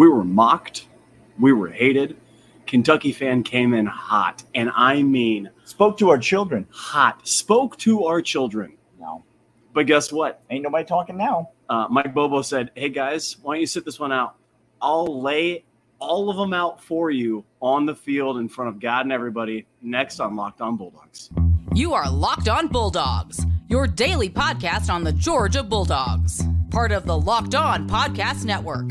We were mocked. We were hated. Kentucky fan came in hot, and I mean Spoke to our children. hot. Spoke to our children. No, But guess what? ain't nobody talking now. Uh, Mike Bobo said, "Hey guys, why don't you sit this one out? I'll lay all of them out for you on the field in front of God and everybody next on Locked On Bulldogs." You are Locked On Bulldogs, your daily podcast on the Georgia Bulldogs, part of the Locked On Podcast Network.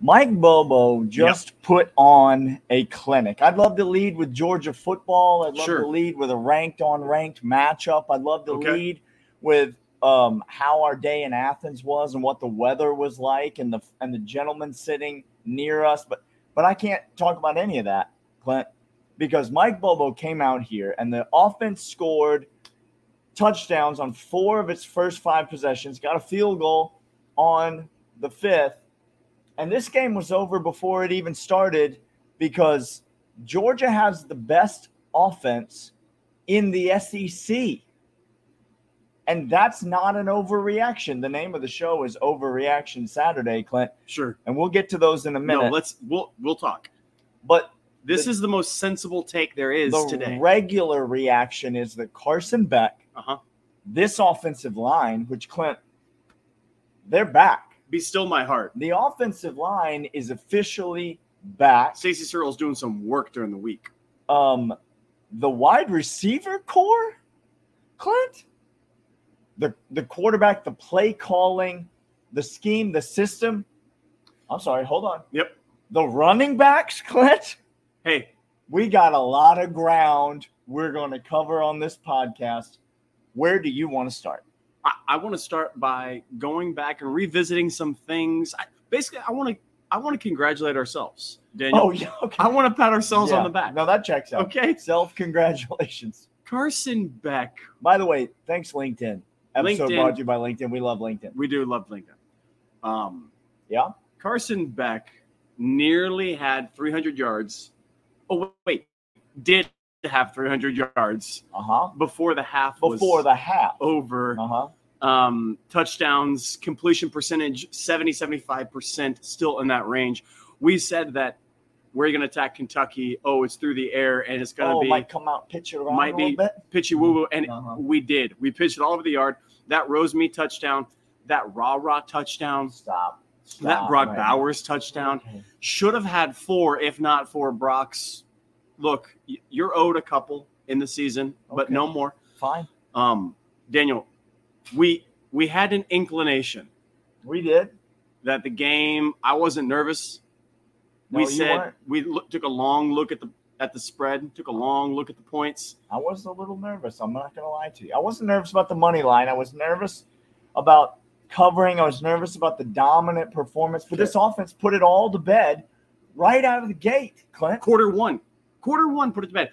Mike Bobo just put on a clinic. I'd love to lead with Georgia football. I'd love Sure. to lead with a ranked on ranked matchup. I'd love to Okay. lead with um, how our day in Athens was and what the weather was like and the and the gentleman sitting near us. But but I can't talk about any of that, Clint, because Mike Bobo came out here and the offense scored touchdowns on four of its first five possessions, got a field goal on the fifth and this game was over before it even started because Georgia has the best offense in the SEC. And that's not an overreaction. The name of the show is Overreaction Saturday, Clint. Sure. And we'll get to those in a minute. No, let's we'll we'll talk. but This The- is the most sensible take there is the today. regular reaction is that Carson Beck, Uh huh. this offensive line, which Clint, they're back. Be still my heart. The offensive line is officially back. Stacy Searels' doing some work during the week. um the wide receiver core clint the the quarterback the play calling the scheme the system i'm sorry hold on Yep. the running backs clint Hey, we got a lot of ground we're going to cover on this podcast where do you want to start I, I want to start by going back and revisiting some things. I, basically, I want to I want to congratulate ourselves, Daniel. oh yeah okay I want to pat ourselves Yeah. on the back. no that checks out Okay. self congratulations Carson Beck. by the way thanks linkedin episode LinkedIn. brought to you by linkedin we love linkedin We do love LinkedIn. Um, yeah Carson Beck nearly had 300 yards. Oh wait, did have 300 yards uh-huh before the half was before the half over. uh-huh Um, touchdowns, completion percentage 70, 75%, still in that range. We said that we're going to attack Kentucky. Oh, it's through the air and it's going to oh, be might come out pitch it around might a little be bit. pitchy woo woo. And Uh-huh. we did. We pitched it all over the yard. That Rosemy touchdown, that Rara touchdown, Stop. Stop that Brock right Bowers touchdown. Okay. should have had four, if not for Brock's. Look, you're owed a couple in the season, but Okay. no more. Fine. Um, Daniel, we we had an inclination We did. that the game. I wasn't nervous. No, we said weren't. we look, took a long look at the at the spread, took a long look at the points. I was a little nervous. I'm not going to lie to you. I wasn't nervous about the money line. I was nervous about covering. I was nervous about the dominant performance. But this offense put it all to bed right out of the gate, Clint. Quarter one, quarter one, put it to bed.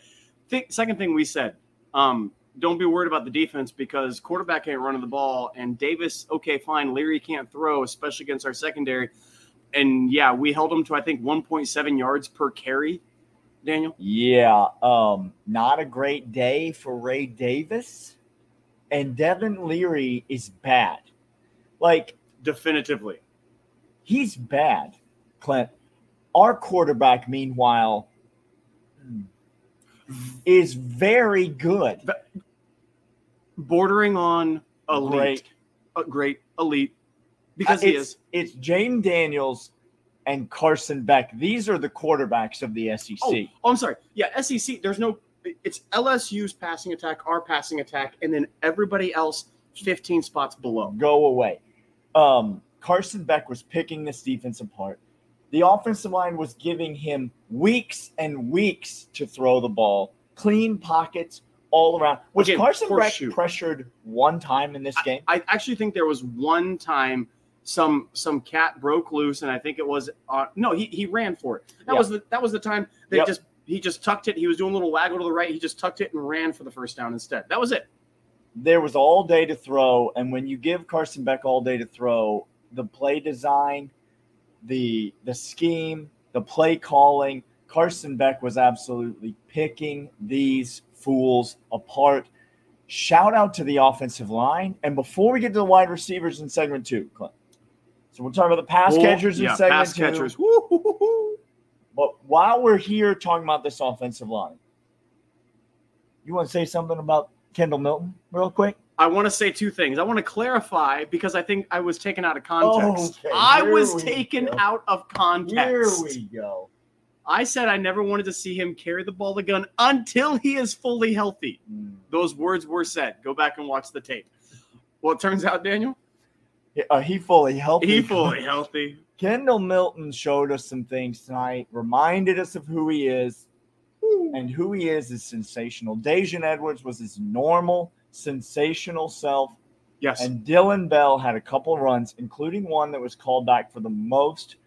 Think, second thing we said, um, don't be worried about the defense because quarterback ain't running the ball, and Davis, okay, fine. Leary can't throw, especially against our secondary. And yeah, we held him to I think 1.7 yards per carry. Daniel, Yeah. Um, not a great day for Ray Davis. And Devin Leary is bad. Like, definitively. he's bad, Clint. Our quarterback, meanwhile, is very good. Bordering on elite, Great. a great elite, because Uh, he it's, is. It's Jayden Daniels and Carson Beck. These are the quarterbacks of the SEC. Oh, oh, I'm sorry. Yeah, SEC. There's no. It's LSU's passing attack, our passing attack, and then everybody else 15 spots below. Go away. Um, Carson Beck was picking this defense apart. The offensive line was giving him weeks and weeks to throw the ball, clean pockets all around. Was Again, Carson Beck pressured one time in this game? I actually think there was one time some some cat broke loose, and I think it was uh, no, he, he ran for it. That Yeah. was the that was the time they Yep. just he just tucked it. He was doing a little waggle to the right. He just tucked it and ran for the first down instead. That was it. there was all day to throw, and when you give Carson Beck all day to throw, the play design, the the scheme, the play calling, Carson Beck was absolutely picking these fools apart. Shout out to the offensive line. And before we get to the wide receivers in segment two, Clint. So we're talking about the pass catchers in yeah, segment pass two. catchers. But while we're here talking about this offensive line, you want to say something about Kendall Milton real quick? I want to say two things. I want to clarify because I think I was taken out of context. Okay, I was taken go. out of context. Here we go. I said I never wanted to see him carry the ball the gun until he is fully healthy. Mm. Those words were said. Go back and watch the tape. Well, it turns out, Daniel, uh, he fully healthy. he fully healthy. Kendall Milton showed us some things tonight, reminded us of who he is, and who he is is sensational. Daijun Edwards was his normal, sensational self, Yes. and Dillon Bell had a couple runs, including one that was called back for the most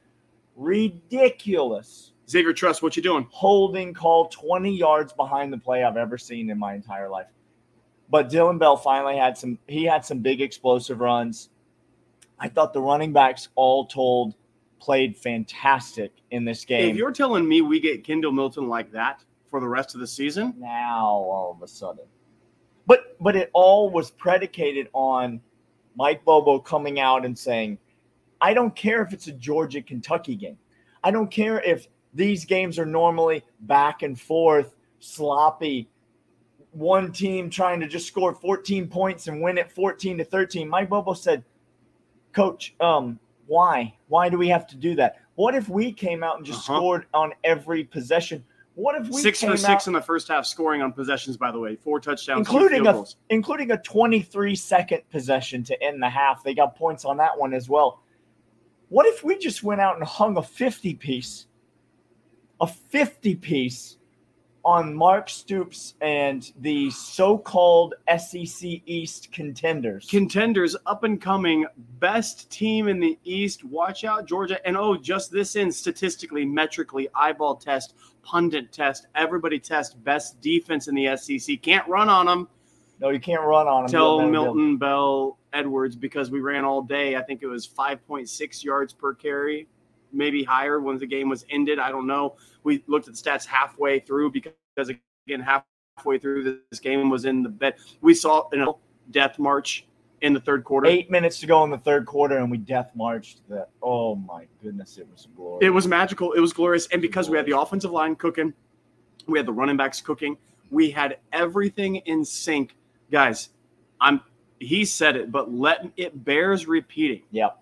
ridiculous Xavier Truss, what you doing? holding call 20 yards behind the play I've ever seen in my entire life. But Dillon Bell finally had some he had some big explosive runs. I thought the running backs all told played fantastic in this game. If you're telling me we get Kendall Milton like that for the rest of the season, now all of a sudden. But but it all was predicated on Mike Bobo coming out and saying, I don't care if it's a Georgia Kentucky game. I don't care if these games are normally back and forth, sloppy, one team trying to just score 14 points and win it 14 to 13. Mike Bobo said, Coach, um, why? Why do we have to do that? What if we came out and just Uh-huh. scored on every possession? What if we six for out, six in the first half, scoring on possessions, by the way, four touchdowns, including a goals. including a 23 second possession to end the half. They got points on that one as well. What if we just went out and hung a 50 piece, a 50 piece on Mark Stoops and the so-called SEC East contenders? contenders, up and coming, best team in the East. Watch out, Georgia. And oh, just this in statistically, metrically, eyeball test, pundit test, everybody test, best defense in the SEC. Can't run on them. no, you can't run on them. Tell You'll never be able- Milton Bell Edwards because we ran all day. I think it was 5.6 yards per carry, maybe higher when the game was ended. I don't know. We looked at the stats halfway through because, again, halfway through this game was in the bed. We saw you know death march in the third quarter. Eight minutes to go in the third quarter, and we death marched. That oh my goodness, it was glorious. It was magical. It was glorious. And because we had the offensive line cooking, we had the running backs cooking, we had everything in sync. Guys, I'm he said it, but let it bears repeating. Yep.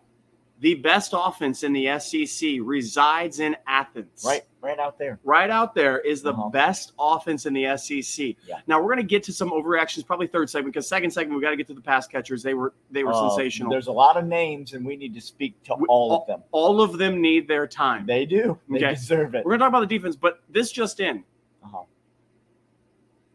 The best offense in the SEC resides in Athens. right, right out there. Right out there is the Uh-huh. best offense in the SEC. Yeah. Now we're going to get to some overreactions, probably third segment, because second segment we got to get to the pass catchers. They were they were Uh, sensational. There's a lot of names, and we need to speak to We- all of them. All of them need their time. They do. They Okay. deserve it. We're going to talk about the defense, but this just in. Uh-huh.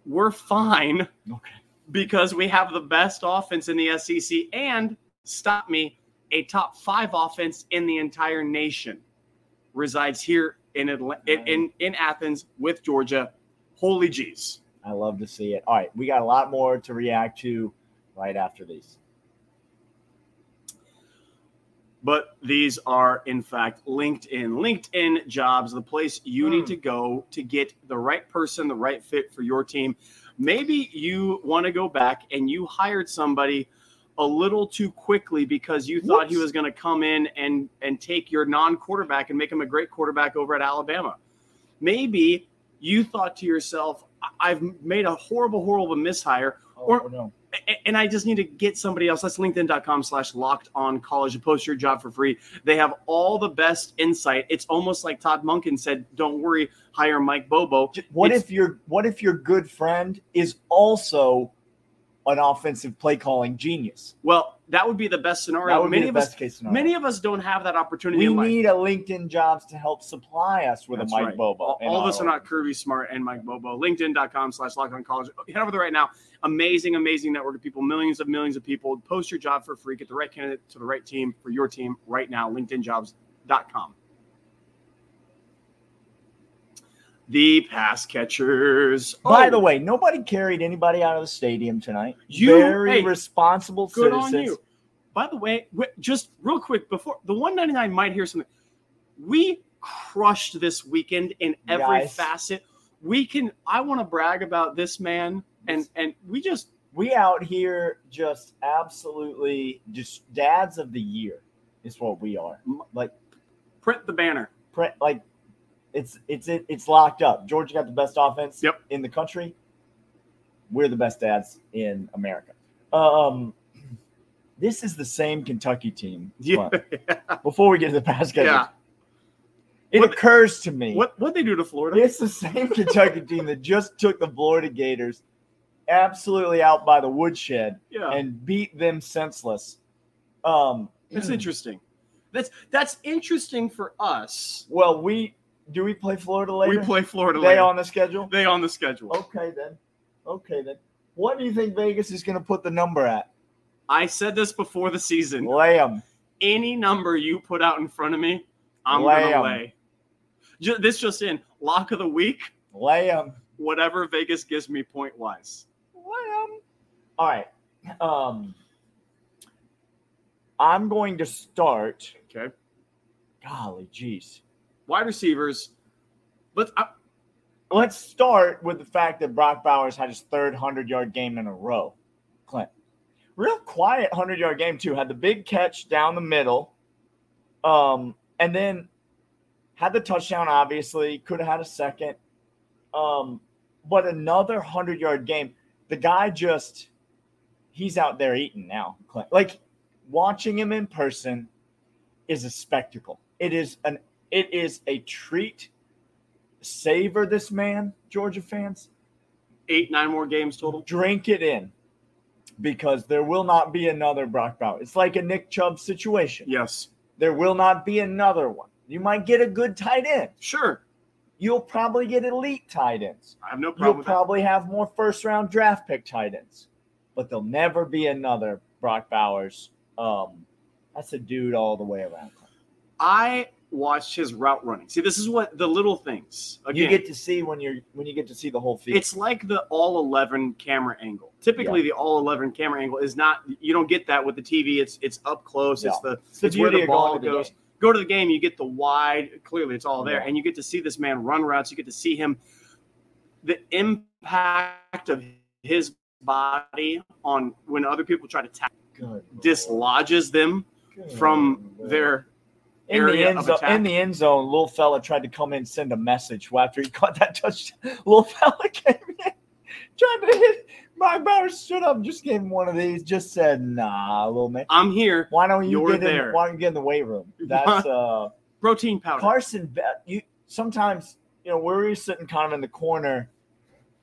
we're fine Okay. because we have the best offense in the SEC and stop me, a top five offense in the entire nation resides here in Atla- in, in in Athens with Georgia. Holy jeez. I love to see it. All right, we got a lot more to react to right after these. But these are, in fact, LinkedIn. LinkedIn jobs, the place you need Hmm. to go to get the right person, the right fit for your team. Maybe you want to go back and you hired somebody a little too quickly because you thought he was going to come in and and take your non-quarterback and make him a great quarterback over at Alabama. Maybe you thought to yourself, "I- "I've made a horrible, horrible mishire." Oh, Or- no. And I just need to get somebody else. That's LinkedIn.com slash locked on college. You post your job for free. They have all the best insight. It's almost like Todd Monken said, don't worry, hire Mike Bobo. What It's- if your what if your good friend is also an offensive play calling genius? Well, that would be the best scenario. Many of us scenario. many of us don't have that opportunity we need a LinkedIn jobs to help supply us with That's a Mike right. Bobo. All, all of us are not Kirby Smart and Mike Bobo. LinkedIn.com slash locked on college. Head over there right now. Amazing, amazing network of people, millions of millions of people. Post your job for free. Get the right candidate to the right team for your team right now. LinkedInjobs.com. The pass catchers. By Oh, the way, nobody carried anybody out of the stadium tonight. You- Very hey, responsible good citizens. on you. By the way, just real quick before the 199 might hear something. We crushed this weekend in every Guys. facet. We can. I want to brag about this man, and and we just We out here just absolutely just dads of the year is what we are. Like print the banner. Print like it's it's it, it's locked up. Georgia got the best offense Yep. in the country. We're the best dads in America. Um, this is the same Kentucky team. Yeah. But Before we get to the basket, yeah. it What- occurs to me What what they do to Florida? it's the same Kentucky team that just took the Florida Gators absolutely out by the woodshed Yeah. and beat them senseless. Um, That's interesting. That's that's interesting for us. Well, we do we play Florida later? We play Florida later. they later. on the schedule. they on the schedule. Okay then. Okay then. What do you think Vegas is going to put the number at? I said this before the season. Lay 'em. Any number you put out in front of me, I'm Lay 'em. gonna lay. Ju- this just in lock of the week. Lay 'em. Whatever Vegas gives me point wise. Lay 'em. All right. Um, I'm going to start. Okay. Golly, jeez. Wide receivers. But I, Let's start with the fact that Brock Bowers had his third 100 yard game in a row. Clint. Real quiet 100 yard game, too. Had the big catch down the middle. Um, and then had the touchdown, obviously. Could have had a second. Um, but another 100 yard game. The guy just, he's out there eating now. Clint. Like watching him in person is a spectacle. It is an, it is a treat savor this man, Georgia fans. eight, nine more games total. Drink it in because there will not be another Brock Bowers. It's like a Nick Chubb situation. Yes. There will not be another one. You might get a good tight end. Sure. You'll probably get elite tight ends. I have no problem. You'll with that. probably have more first round draft pick tight ends. But there'll never be another Brock Bowers. Um, that's a dude all the way around. I watched his route running. See, this is what the little things. Again, You get to see when you're when you get to see the whole field. It's like the all 11 camera angle. Typically, the all 11 camera angle is not. You don't get that with the TV. It's it's up close. It's the It's the it's where the ball to the goes. Go to the game, you get the wide. Clearly, it's all there, Yeah. and you get to see this man run routes. You get to see him. The impact of his body on when other people try to tackle dislodges them from Good. their in the end zone. attack. In the end zone, little fella tried to come in and send a message after he caught that touchdown. Little fella came in, tried to hit. Mike Bowers stood up, and just gave him one of these. Just said, "Nah, little man, I'm here. why don't you You're get there. in? Why don't you get in the weight room?" That's uh, Protein powder. Carson. You sometimes you know where he's sitting kind of in the corner.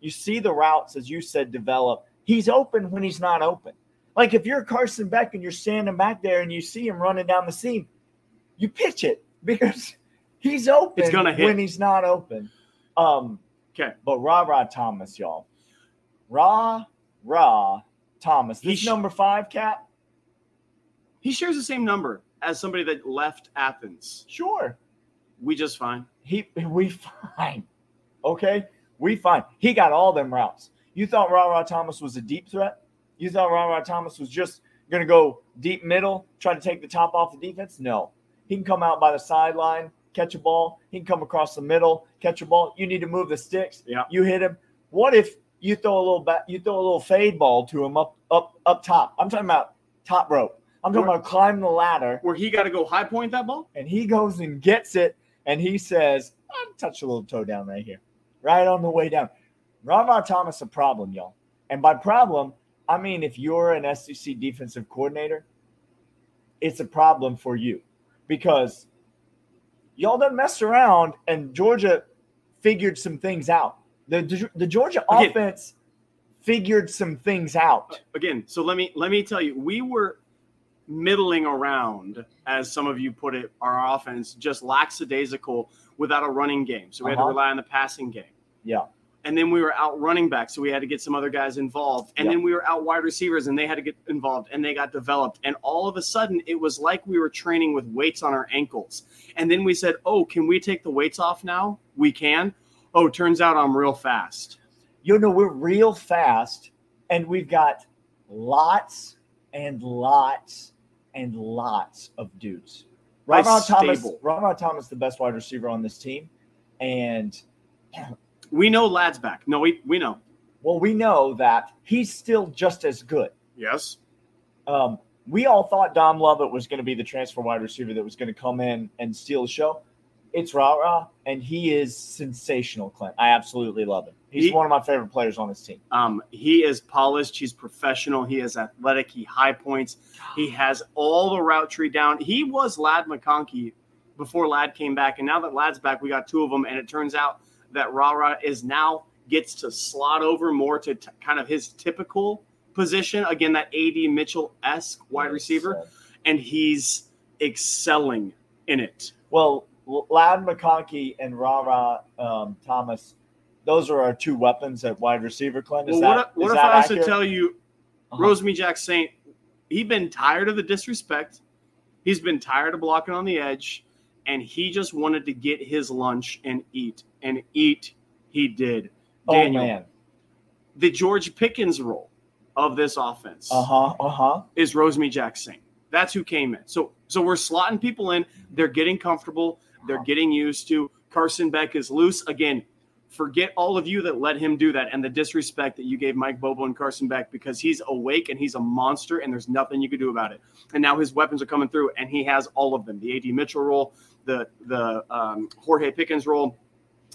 You see the routes as you said develop. He's open when he's not open. Like if you're Carson Beck and you're standing back there and you see him running down the seam, you pitch it because he's open It's gonna hit. when he's not open. Um, Okay. but Rara Thomas, y'all. Ra Ra Thomas. This He's- number five cap? He shares the same number as somebody that left Athens. Sure. We just fine. He we fine. Okay? We fine. He got all them routes. You thought Rara Thomas was a deep threat? You thought Rara Thomas was just gonna go deep middle, try to take the top off the defense? No. He can come out by the sideline, catch a ball. He can come across the middle, catch a ball. You need to move the sticks. Yeah. You hit him. What if you throw a little back, you throw a little fade ball to him up up up top? I'm talking about top rope. I'm talking Or- about climbing the ladder Where he got to go high point that ball? and he goes and gets it and he says, I'll touch a little toe down right here, right on the way down. Rara Thomas a problem, y'all. And by problem, I mean if you're an SEC defensive coordinator, it's a problem for you because y'all done messed around and Georgia figured some things out. The, the Georgia Again- offense figured some things out. Again, so let me let me tell you, we were middling around, as some of you put it, our offense just lackadaisical without a running game. So we had Uh-huh. to rely on the passing game. Yeah. And then we were out running back, so we had to get some other guys involved. And then we were out wide receivers, and they had to get involved, and they got developed. And all of a sudden, it was like we were training with weights on our ankles. And then we said, "Oh, can we take the weights off now? We can." Oh, turns out I'm real fast. You know, we're real fast, and we've got lots and lots and lots of dudes. Ron Thomas. Ron Thomas, the best wide receiver on this team, and We know Ladd's back. No, we we know. well, we know that he's still just as good. Yes. Um, we all thought Dom Lovett was going to be the transfer wide receiver that was going to come in and steal the show. It's Rara, and he is sensational, Clint. I absolutely love him. He's He- one of my favorite players on this team. Um, he is polished. He's professional. He is athletic. He high points. He has all the route tree down. He was Ladd McConkey before Ladd came back, and now that Ladd's back, we got two of them. And it turns out that Rara is now gets to slot over more to t- kind of his typical position. Again, that AD Mitchell esque wide receiver, and he's excelling in it. Well, Ladd McConkey and Rara um, Thomas, those are our two weapons at wide receiver, Clint. Is well, that, what, what is if that I was accurate? to tell you Uh-huh. Rosemy-Jacksaint, he been tired of the disrespect. He's been tired of blocking on the edge, and he just wanted to get his lunch and eat. And eat he did. Oh, Daniel, man. the George Pickens role of this offense Uh huh. Uh huh. is Rosemy-Jacksaint. That's who came in. So so we're slotting people in. They're getting comfortable. They're getting used to. Carson Beck is loose again. Forget all of you that let him do that and the disrespect that you gave Mike Bobo and Carson Beck because he's awake and he's a monster and there's nothing you can do about it. And now his weapons are coming through and he has all of them: the AD Mitchell role, the the um, George Pickens role,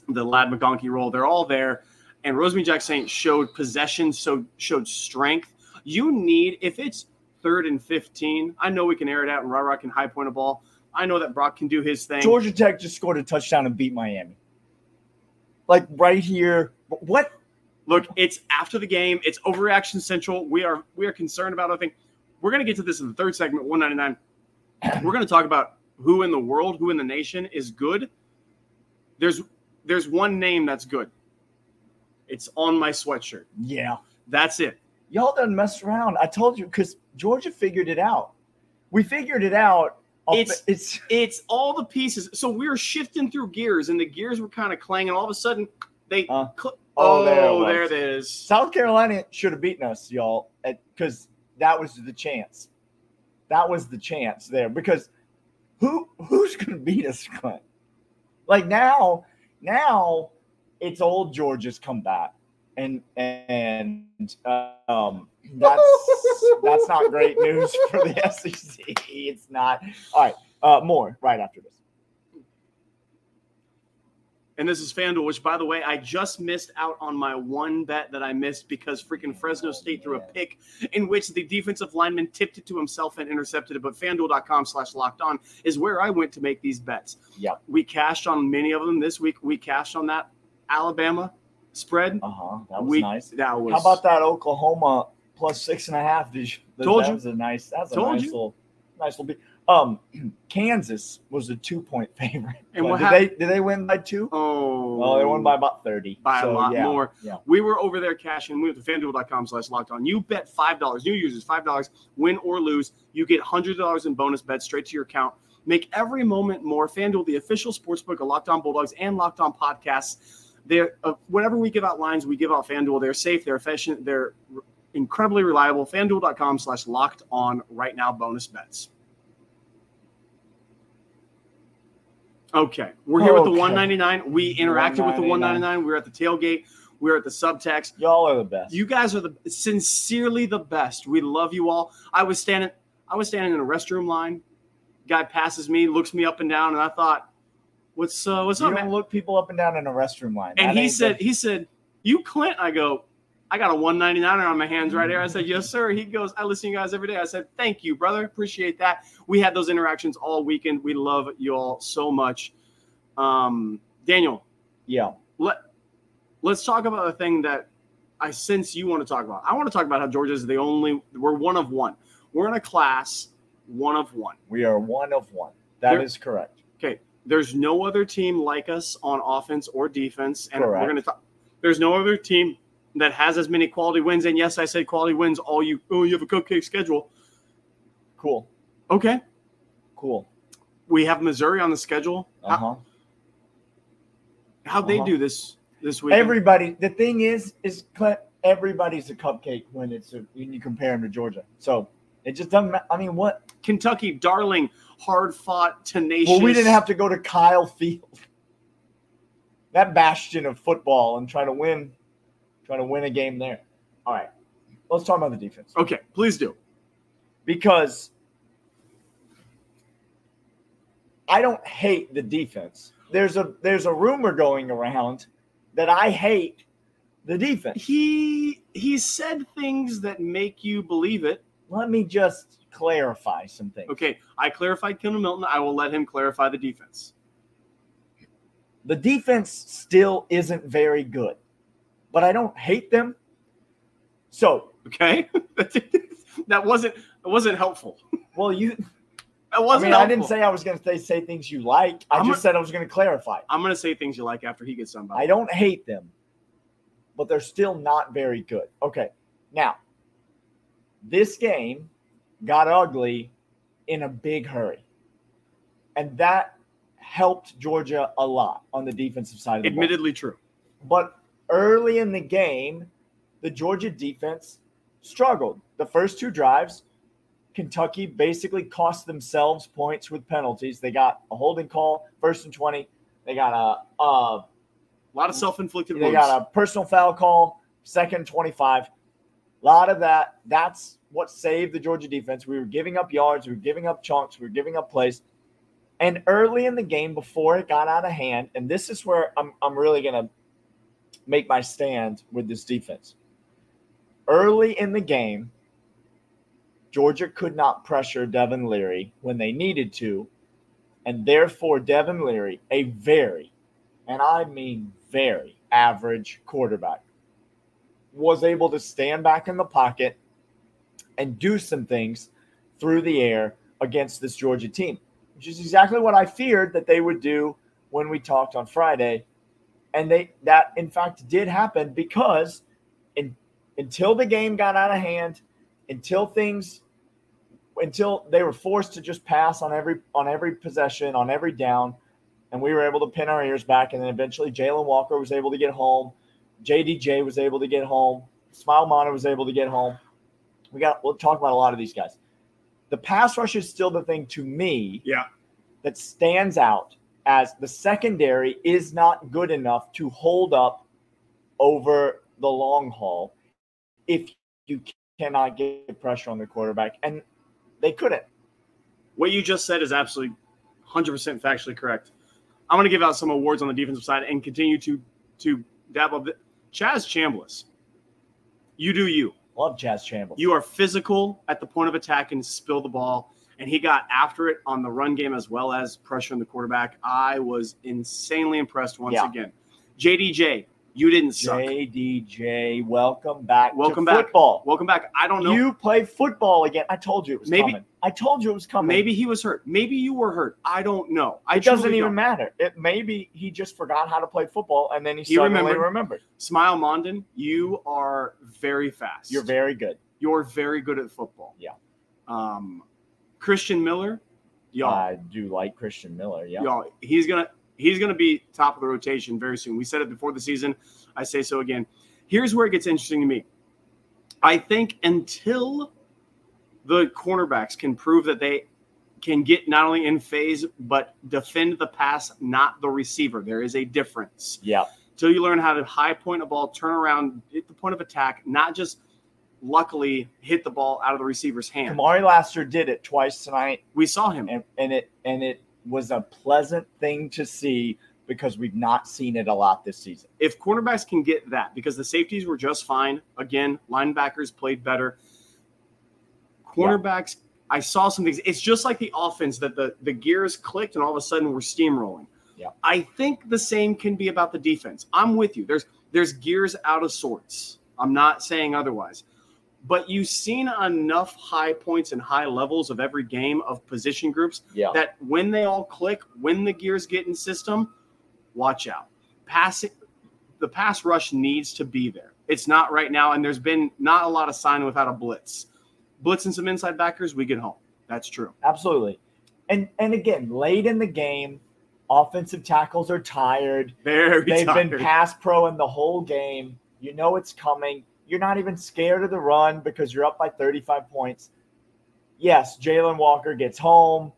the Ladd McConkey role. They're all there. And Rosemy-Jacksaint showed possession, so showed strength. You need if it's third and 15. I know we can air it out and Rara can high point a ball. I know that Brock can do his thing. Georgia Tech just scored a touchdown and beat Miami. Like right here. What? Look, it's after the game. It's overreaction central. We are we are concerned about other thing. We're gonna get to this in the third segment, 199. We're gonna talk about who in the world, who in the nation is good. There's there's one name that's good. It's on my sweatshirt. Yeah. That's it. Y'all done messed around. I told you because Georgia figured it out. We figured it out. It's- it's It's all the pieces. So we were shifting through gears, and the gears were kind of clanging. All of a sudden, they Uh, cl- oh, oh, there it there it is. South Carolina should have beaten us, y'all, because that was the chance. That was the chance there. Because who who's going to beat us, Clint? Like now, now it's old George's come back, and and um, that's that's not great news for the SEC. It's not. All right, uh, more right after this. And this is FanDuel, which, by the way, I just missed out on my one bet that I missed because freaking Fresno State threw a pick in which the defensive lineman tipped it to himself and intercepted it. But FanDuel.com slash locked on is where I went to make these bets. Yeah. We cashed on many of them this week. We cashed on that Alabama spread. Uh huh. That was we, nice. That was How about that Oklahoma plus six and a half? Did you, that, Told that you. was a nice. That's a Told nice you. little, nice little. Beat. Um, Kansas was a two point favorite. And what did hap- they did they win by two? Oh, Oh, they won by about thirty. by So, a lot yeah, more. Yeah. We were over there cashing. We went to fanduel.com slash locked on. You bet $5. New users, $5. Win or lose. You get $100 in bonus bets straight to your account. Make every moment more. FanDuel, the official sportsbook of Locked On Bulldogs and Locked On Podcasts. They're, uh, whenever we give out lines, we give out FanDuel. They're safe, they're efficient, they're incredibly reliable. FanDuel.com slash locked on right now. Bonus bets. Okay, we're here with the 199. We interacted with the 199. We were at the tailgate. We were at the subtext. Y'all are the best. You guys are the sincerely the best. We love you all. I was standing, I was standing in a restroom line. Guy passes me, looks me up and down, and I thought, "What's uh, what's you up, don't man?" look people up and down in a restroom line. And That he said, "He said, you Clint?" I go, "I got a 199er on my hands right here." I said, "Yes, sir." He goes, "I listen to you guys every day." I said, "Thank you, brother. Appreciate that." We had those interactions all weekend. We love you all so much. Um, Daniel, "Yeah, let let's talk about the thing that I sense you want to talk about. I want to talk about how Georgia is the only we're one of one. We're in a class one of one. we are one of one. That is There- correct. Okay, there's no other team like us on offense or defense, and Correct. we're going to talk. There's no other team that has as many quality wins. And yes, I said quality wins. All you oh, you have a cupcake schedule. Cool, Okay, cool. we have Missouri on the schedule. Uh How, huh. how'd they Uh-huh. do this? this week. Everybody. The thing is, is Clint. Everybody's a cupcake when it's a, when you compare them to Georgia. So it just doesn't. I mean, what? Kentucky, darling, hard fought, tenacious. Well, we didn't have to go to Kyle Field, that bastion of football, and try to win, try to win a game there. All right, let's talk about the defense Okay, please do. because I don't hate the defense. There's a there's a rumor going around that I hate the defense. He he said things that make you believe it. Let me just clarify some things. Okay, I clarified Kendall Milton. I will let him clarify the defense. The defense still isn't very good, but I don't hate them. So, Okay, that wasn't that wasn't helpful. well, you That I wasn't. mean, I didn't say I was going to say, say things you like. I I'm just said I was going to clarify. I'm gonna say things you like after he gets somebody. I don't hate them, but they're still not very good. Okay. Now, this game got ugly in a big hurry. And that helped Georgia a lot on the defensive side of the ball. Admittedly true. But early in the game, the Georgia defense struggled. The first two drives, Kentucky basically cost themselves points with penalties. They got a holding call, first and 20. They got a, a lot of self-inflicted they wounds. got a personal foul call, second 25. A lot of that. That's what saved the Georgia defense. We were giving up yards, we were giving up chunks, we were giving up plays. And early in the game, before it got out of hand, and this is where I'm, I'm really going to make my stand with this defense. Early in the game, Georgia could not pressure Devin Leary when they needed to. And therefore, Devin Leary, a very, and I mean very average quarterback, was able to stand back in the pocket and do some things through the air against this Georgia team, which is exactly what I feared that they would do when we talked on Friday. And they that in fact did happen because in, until the game got out of hand, until things until they were forced to just pass on every on every possession, on every down, and we were able to pin our ears back. And then eventually Jalon Walker was able to get home. JDJ was able to get home. Smael Mondon was able to get home. We got we'll talk about a lot of these guys. The pass rush is still the thing to me Yeah. that stands out as the secondary is not good enough to hold up over the long haul if you cannot get pressure on the quarterback. And they couldn't. What you just said is absolutely 100% factually correct. I'm going to give out some awards on the defensive side and continue to to dab up. Chaz Chambliss, you do you. Love Chaz Chambliss. You are physical at the point of attack and spill the ball. And he got after it on the run game as well as pressuring the quarterback. I was insanely impressed once Yeah. again. JDJ, you didn't suck. JDJ, welcome back. Welcome to back. Football. Welcome back. I don't know. You play football again. I told you it was Maybe- coming. I told you it was coming. Maybe he was hurt. Maybe you were hurt. I don't know. I it doesn't even don't. matter. It maybe he just forgot how to play football and then he, He suddenly remembered. remembered. Smael Mondon, you are very fast. You're very good. You're very good at football. Yeah. Um, Christen Miller, y'all, I do like Christen Miller. Yeah. y'all, he's gonna he's gonna be top of the rotation very soon. We said it before the season. I say so again. Here's where it gets interesting to me. I think until the cornerbacks can prove that they can get not only in phase but defend the pass, not the receiver. There is a difference. Yeah. Till you learn how to high point a ball, turn around, hit the point of attack, not just luckily hit the ball out of the receiver's hand. Kamari Lassiter did it twice tonight, We saw him. and, and it and it was a pleasant thing to see because we've not seen it a lot this season. if cornerbacks can get that, because the safeties were just fine. Again, linebackers played better. Cornerbacks, I saw some things. It's just like the offense that the, the gears clicked and all of a sudden we're steamrolling. Yeah. I think the same can be about the defense. I'm with you. There's there's gears out of sorts. I'm not saying otherwise. But you've seen enough high points and high levels of every game of position groups Yeah. that when they all click, when the gears get in system, watch out. Passing the pass rush needs to be there. It's not right now, and there's been not a lot of sign without a blitz. Blitz and some inside backers, we get home. That's true. Absolutely. And and again, late in the game, Offensive tackles are tired. Very They've tired. been pass pro in the whole game. You know it's coming. You're not even scared of the run because you're up by 35 points. Yes, Jalon Walker gets home,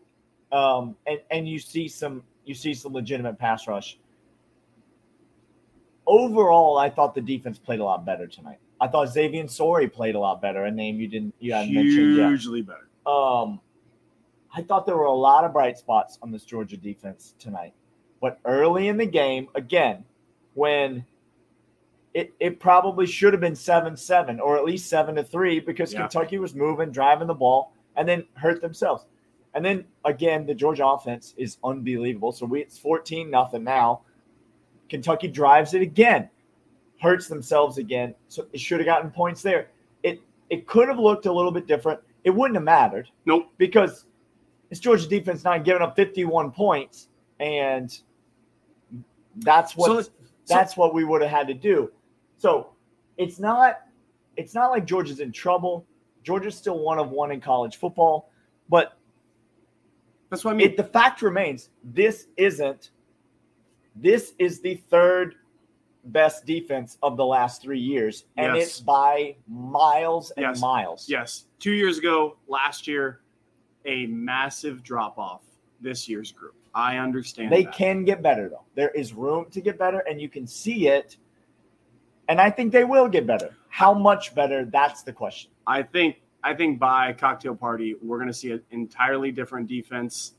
um, and and you see some you see some legitimate pass rush. Overall, I thought the defense played a lot better tonight. I thought Xavier Sori played a lot better, a name you didn't you hadn't mentioned yet. hugely better. Um, I thought there were a lot of bright spots on this Georgia defense tonight. But early in the game, again, when it, it probably should have been 7 7 or at least 7 to 3 because Yeah. Kentucky was moving, driving the ball, and then hurt themselves. And then again, the Georgia offense is unbelievable. So we it's 14 nothing now. Kentucky drives it again, hurts themselves again. So it should have gotten points there. It it could have looked a little bit different. It wouldn't have mattered Nope. because it's Georgia defense not giving up 51 points, and that's what So that's what we would have had to do. So it's not it's not like Georgia's in trouble. Georgia's still one of one in college football, but That's what I mean. it, the fact remains this isn't this is the third best defense of the last three years, and Yes. it's by miles and Yes. miles. yes. Two years ago, last year, a massive drop off. This year's group. I understand. They that. can get better though. There is room to get better, and you can see it. And I think they will get better. How much better? That's the question. I think I think by cocktail party we're going to see an entirely different defense.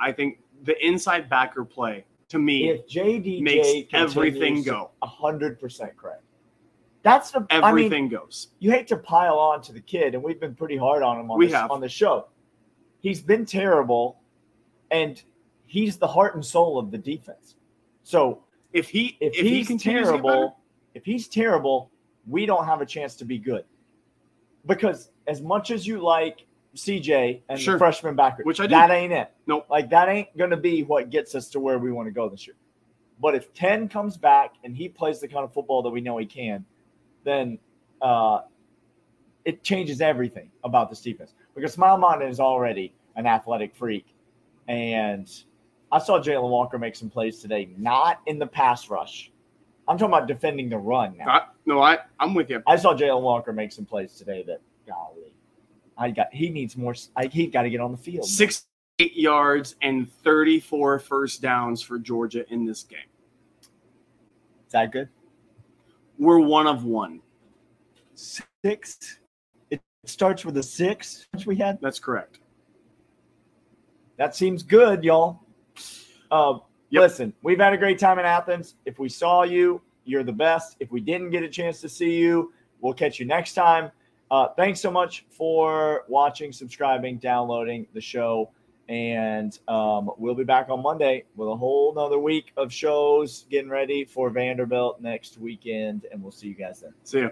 I think the inside backer play to me If JDJ makes everything go. hundred percent correct. That's the I mean, Everything goes. you hate to pile on to the kid, and we've been pretty hard on him on We this, have. on the show. He's been terrible, and he's the heart and soul of the defense. So If he if, if, he he's continues to get better, terrible, if he's terrible, we don't have a chance to be good. Because as much as you like CJ and Sure. the freshman backer, Which I do. that ain't it. Nope. Like that ain't going to be what gets us to where we want to go this year. But if 10 comes back and he plays the kind of football that we know he can, then uh, it changes everything about this defense. Because Smael Mondon is already an athletic freak. And I saw Jalon Walker make some plays today, not in the pass rush. I'm talking about defending the run now. I, no, I I'm with you. I saw Jalon Walker make some plays today that, golly, I got he needs more. I, he got to get on the field. Six eight yards and 34 first downs for Georgia in this game. Is that good? We're one of one. Six. It starts with a six. Which we had. That's correct. That seems good, y'all. Uh, Yep. Listen, we've had a great time in Athens. If we saw you, you're the best. If we didn't get a chance to see you, we'll catch you next time. Uh, thanks so much for watching, subscribing, downloading the show. And um, we'll be back on Monday with a whole nother week of shows, getting ready for Vanderbilt next weekend. And we'll see you guys then. See ya.